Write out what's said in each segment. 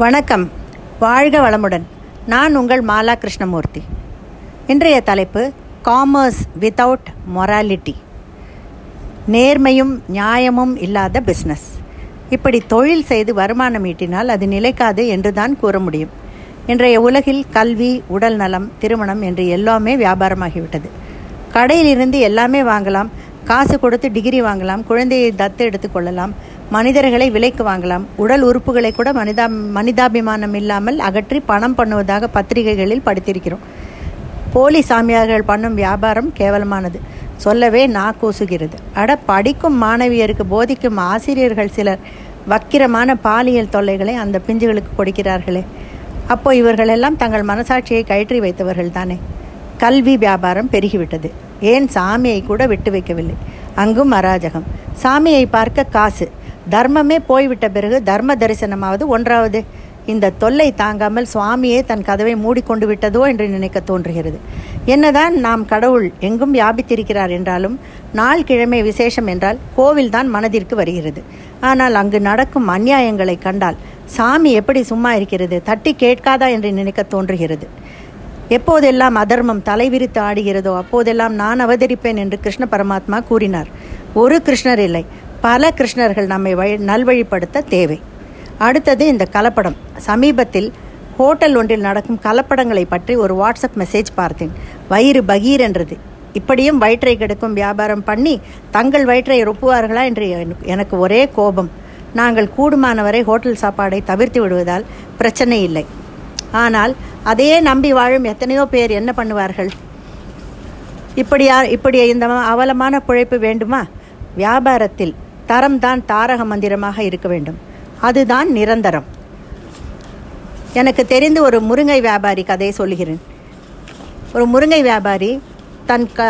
வணக்கம். வாழ்க வளமுடன். நான் உங்கள் மாலா கிருஷ்ணமூர்த்தி. இன்றைய தலைப்பு காமர்ஸ் வித்தவுட் மொராலிட்டி நேர்மையும் நியாயமும் இல்லாத பிஸ்னஸ் இப்படி தொழில் செய்து வருமானம் ஈட்டினால் அது நிலைக்காது என்று தான் கூற முடியும். இன்றைய உலகில் கல்வி உடல் நலம் திருமணம் என்று எல்லாமே வியாபாரமாகிவிட்டது. கடையிலிருந்து எல்லாமே வாங்கலாம். காசு கொடுத்து டிகிரி வாங்கலாம். குழந்தையை தத்து எடுத்துக்கொள்ளலாம் மனிதர்களை விலைக்கு வாங்கலாம். உடல் உறுப்புகளை கூட மனிதா மனிதாபிமானம் இல்லாமல் அகற்றி பணம் பண்ணுவதாக பத்திரிகைகளில் படித்திருக்கிறோம். போலி சாமியார்கள் பண்ணும் வியாபாரம் கேவலமானது. சொல்லவே நா கூசுகிறது. அட படிக்கும் மாணவியருக்கு போதிக்கும் ஆசிரியர்கள் சிலர் வக்கிரமான பாலியல் தொல்லைகளை அந்த பிஞ்சுகளுக்கு கொடுக்கிறார்களே. அப்போ இவர்களெல்லாம் தங்கள் மனசாட்சியை கயிற்றி வைத்தவர்கள் தானே. கல்வி வியாபாரம் பெருகிவிட்டது. ஏன் சாமியை கூட விட்டு வைக்கவில்லை? அங்கும் அராஜகம். சாமியை பார்க்க காசு. தர்மமே போய்விட்ட பிறகு தர்ம தரிசனமாவது ஒன்றாவது. இந்த தொல்லை தாங்காமல் சுவாமியே தன் கதவை மூடிக்கொண்டு விட்டதோ என்று நினைக்க தோன்றுகிறது. என்னதான் நாம் கடவுள் எங்கும் வியாபித்திருக்கிறார் என்றாலும் நாள் கிழமை விசேஷம் என்றால் கோவில்தான் மனதிற்கு வருகிறது. ஆனால் அங்கு நடக்கும் அந்நியாயங்களை கண்டால் சாமி எப்படி சும்மா இருக்கிறது தட்டி கேட்காதா என்று நினைக்க தோன்றுகிறது. எப்போதெல்லாம் அதர்மம் தலைவிரித்து ஆடுகிறதோ அப்போதெல்லாம் நான் அவதரிப்பேன் என்று கிருஷ்ண பரமாத்மா கூறினார். ஒரு கிருஷ்ணர் இல்லை பல கிருஷ்ணர்கள் நம்மை வழி நல்வழிப்படுத்த தேவை. அடுத்தது இந்த கலப்படம். சமீபத்தில் ஹோட்டல் ஒன்றில் நடக்கும் கலப்படங்களை பற்றி ஒரு வாட்ஸ்அப் மெசேஜ் பார்த்தேன். வயிறு பகீர் என்றது. இப்படியும் வயிற்றை கெடுக்கும் வியாபாரம் பண்ணி தங்கள் வயிற்றை ரொப்புவார்களா என்று எனக்கு ஒரே கோபம். நாங்கள் கூடுமானவரை ஹோட்டல் சாப்பாடை தவிர்த்து விடுவதால் பிரச்சனை இல்லை. ஆனால் அதையே நம்பி வாழும் எத்தனையோ பேர் என்ன பண்ணுவார்கள்? இப்படியா இப்படி இந்த அவலமான பிழைப்பு வேண்டுமா? வியாபாரத்தில் தரம்தான் தாரக மந்திரமாக இருக்க வேண்டும். அதுதான் நிரந்தரம். எனக்கு தெரிந்து ஒரு முருங்கை வியாபாரி கதையை சொல்கிறேன் ஒரு முருங்கை வியாபாரி தன் க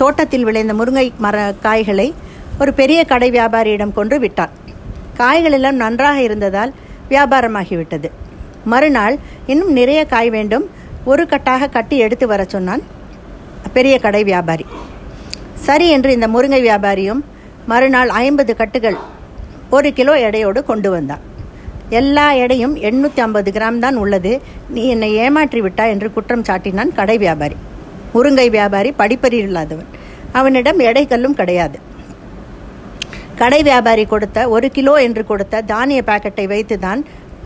தோட்டத்தில் விளைந்த முருங்கை மர காய்களை ஒரு பெரிய கடை வியாபாரியிடம் கொண்டு விட்டார் காய்கள் எல்லாம் நன்றாக இருந்ததால் வியாபாரமாகிவிட்டது. மறுநாள் இன்னும் நிறைய காய் வேண்டும் ஒரு கட்டாக கட்டி எடுத்து வர சொன்னான் பெரிய கடை வியாபாரி. சரி என்று இந்த முருங்கை வியாபாரியும் மறுநாள் ஐம்பது கட்டுகள் ஒரு கிலோ எடையோடு கொண்டு வந்தான். எல்லா எடையும் எண்ணூற்றி ஐம்பது கிராம் தான் உள்ளது. நீ என்னை ஏமாற்றி விட்டா என்று குற்றம் சாட்டினான் கடை வியாபாரி. முருங்கை வியாபாரி படிப்பறிவு இல்லாதவன். அவனிடம் எடைக்கல்லும் கிடையாது. கடை வியாபாரி கொடுத்த ஒரு கிலோ என்று கொடுத்த தானிய பாக்கெட்டை வைத்து தான்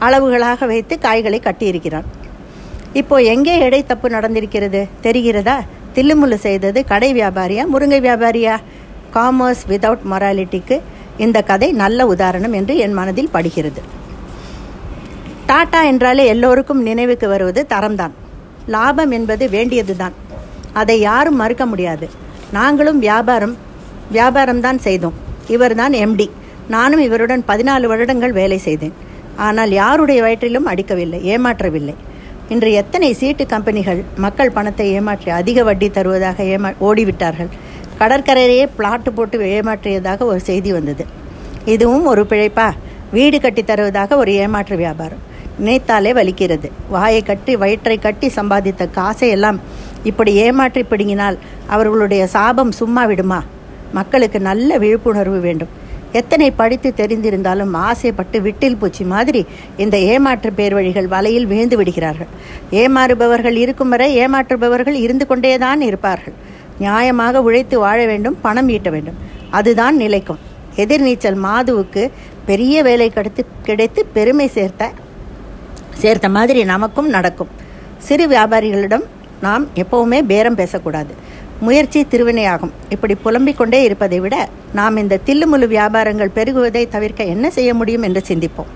அளவுகளாக வைத்து காய்களை கட்டியிருக்கிறான். இப்போ எங்கே எடை தப்பு நடந்திருக்கிறது? தெரிகிறதா? தில்லுமுள்ளு செய்தது கடை வியாபாரியா முருங்கை வியாபாரியா? காமர்ஸ் விதவுட் மொராலிட்டிக்கு இந்த கதை நல்ல உதாரணம் என்று என் மனதில் படுகிறது. டாடா என்றாலே எல்லோருக்கும் நினைவுக்கு வருவது தரம்தான். லாபம் என்பது வேண்டியதுதான். அதை யாரும் மறுக்க முடியாது. நாங்களும் வியாபாரம் வியாபாரம்தான் செய்தோம். இவர்தான் எம்டி நானும் இவருடன் பதினாலு வருடங்கள் வேலை செய்தேன். ஆனால் யாருடைய வயிற்றிலும் அடிக்கவில்லை ஏமாற்றவில்லை. இன்று எத்தனை சீட்டு கம்பெனிகள் மக்கள் பணத்தை ஏமாற்றி அதிக வட்டி தருவதாக ஏமா ஓடிவிட்டார்கள். கடற்கரையே பிளாட்டு போட்டு ஏமாற்றியதாக ஒரு செய்தி வந்தது. இதுவும் ஒரு பிழைப்பா? வீடு கட்டி தருவதாக ஒரு ஏமாற்று வியாபாரம். நினைத்தாலே வலிக்கிறது. வாயை கட்டி வயிற்றை கட்டி சம்பாதித்த காசை எல்லாம் இப்படி ஏமாற்றி பிடுங்கினால் அவர்களுடைய சாபம் சும்மா விடுமா? மக்களுக்கு நல்ல விழிப்புணர்வு வேண்டும். எத்தனை படித்து தெரிந்திருந்தாலும் ஆசைப்பட்டு விட்டில் பூச்சி மாதிரி இந்த ஏமாற்று பேர் வழிகள் வலையில் விழுந்து விடுகிறார்கள். ஏமாறுபவர்கள் இருக்கும் வரை ஏமாற்றுபவர்கள் இருந்து கொண்டேதான் இருப்பார்கள். நியாயமாக உழைத்து வாழ வேண்டும் பணம் ஈட்ட வேண்டும். அதுதான் நிலைக்கும். எதிர்நீச்சல் மாதுவுக்கு பெரிய வேலை கிடைத்து கிடைத்து பெருமை சேர்த்த சேர்த்த மாதிரி நமக்கும் நடக்கும். சிறு வியாபாரிகளிடம் நாம் எப்பவுமே பேரம் பேசக்கூடாது. முயற்சி திருவினையாகும். இப்படி புலம்பிக் கொண்டே இருப்பதை விட நாம் இந்த தில்லுமுழு வியாபாரங்கள் பெருகுவதை தவிர்க்க என்ன செய்ய முடியும் என்று சிந்திப்போம்.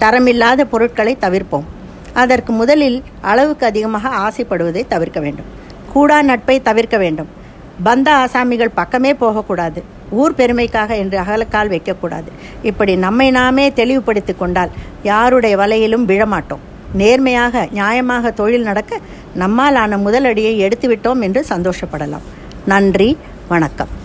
தரமில்லாத பொருட்களை தவிர்ப்போம். அதற்கு முதலில் அளவுக்கு அதிகமாக ஆசைப்படுவதை தவிர்க்க வேண்டும். கூடா நட்பை தவிர்க்க வேண்டும். பந்த ஆசாமிகள் பக்கமே போகக்கூடாது. ஊர் பெருமைக்காக என்று அகலக்கால் வைக்கக்கூடாது. இப்படி நம்மை நாமே தெளிவுபடுத்தி கொண்டால் யாருடைய வலையிலும் விழமாட்டோம். நேர்மையாக நியாயமாக தொழில் நடக்க நம்மால் ஆன முதலடியை எடுத்துவிட்டோம் என்று சந்தோஷப்படலாம். நன்றி வணக்கம்.